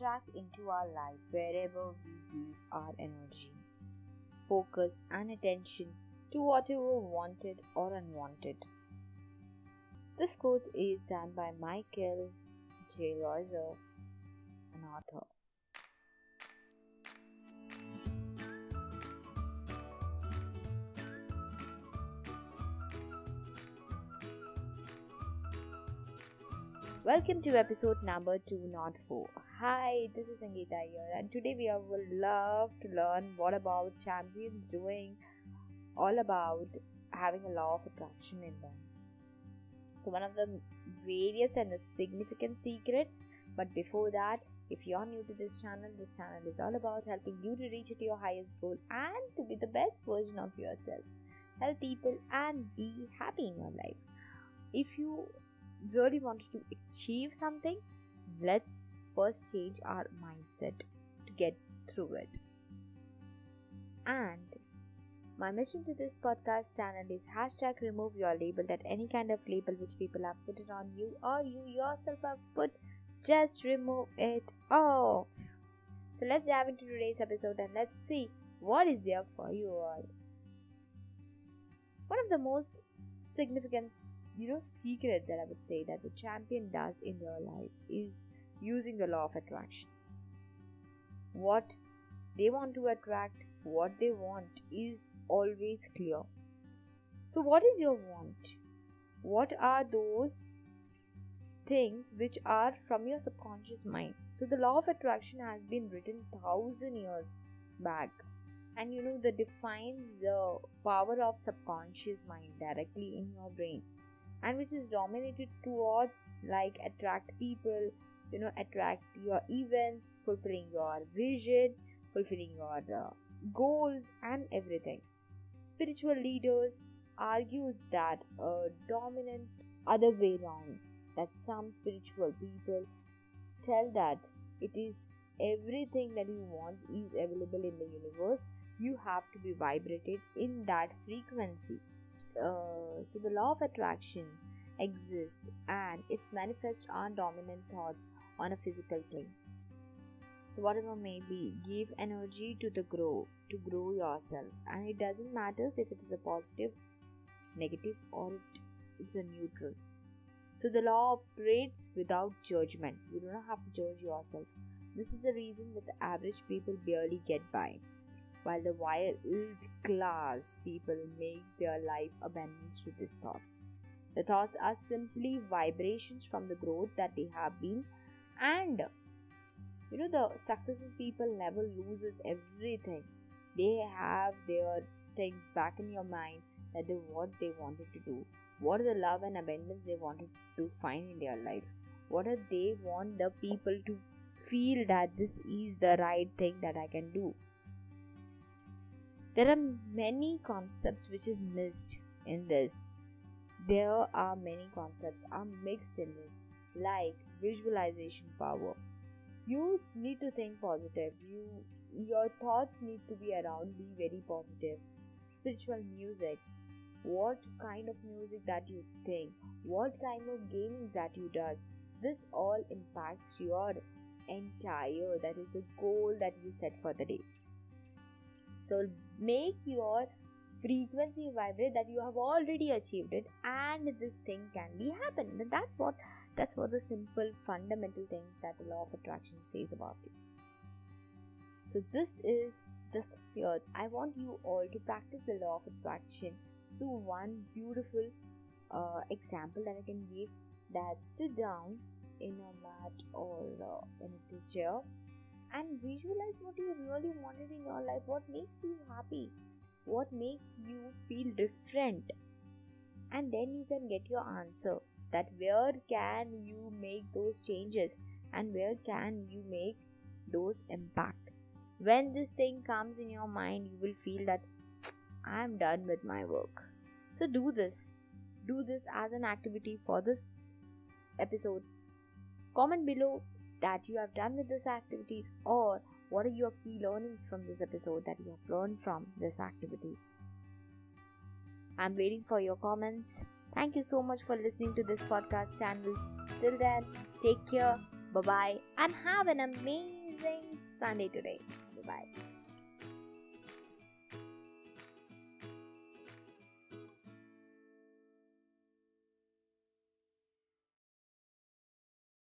attract into our life wherever we give our energy, focus, and attention to whatever wanted or unwanted. This quote is done by Michael J. Losier, an author. Welcome to episode number 204. Hi, this is Sangeeta here, and today we would love to learn what about champions doing, all about having a law of attraction in them. So, one of the various and the significant secrets, but before that, if you're new to this channel, this channel is all about helping you to reach to your highest goal and to be the best version of yourself. Help people and be happy in your life. If you really wanted to achieve something, let's first change our mindset to get through it. And my mission to this podcast channel is hashtag remove your label that any kind of label which people have put it on you or you yourself have put, just remove it off. So let's dive into today's episode and let's see what is there for you all. One of the most significant you know secret that i would say that the champion does in their life is using the law of attraction. What they want to attract what they want is always clear. So what is your want? What are those things which are from your subconscious mind? So the law of attraction has been written thousand years back and you know that defines the power of subconscious mind directly in your brain and which is dominated towards like attract people you know attract your events fulfilling your vision fulfilling your uh, goals and everything. Spiritual leaders argues that a dominant other way around that some spiritual people tell that it is everything that you want is available in the universe. You have to be vibrated in that frequency uh, so the law of attraction exists and it's manifest on dominant thoughts on a physical plane. So whatever may be give energy to the grow to grow yourself. And it doesn't matter if it is a positive negative or it, it's a neutral. So the law operates without judgment. You do not have to judge yourself. This is the reason that the average people barely get by while the wild class people makes their life abundance to these thoughts. The thoughts are simply vibrations from the growth that they have been and you know the successful people never loses everything. They have their things back in your mind that they what they wanted to do. What are the love and abundance they wanted to find in their life? What are they want the people to feel that this is the right thing that I can do? There are many concepts which is missed in this. There are many concepts are mixed in this like visualization power. You need to think positive. You your thoughts need to be around be very positive. Spiritual music what kind of music that you think what kind of gaming that you does this all impacts your entire that is the goal that you set for the day so make your frequency vibrate that you have already achieved it and this thing can be happening that's what that's what the simple fundamental thing that the law of attraction says about you. so this is just here. I want you all to practice the law of attraction through one beautiful uh, example that i can give. That sit down in a mat or uh, in a chair and visualize what you really wanted in your life what makes you happy what makes you feel different. And then you can get your answer that where can you make those changes and where can you make those impact. When this thing comes in your mind you will feel that i am done with my work. So do this. Do this as an activity for this episode. Comment below that you have done with these activities or what are your key learnings from this episode that you have learned from this activity i'm waiting for your comments thank you so much for listening to this podcast channel till then take care Bye bye and have an amazing Sunday today. Bye bye.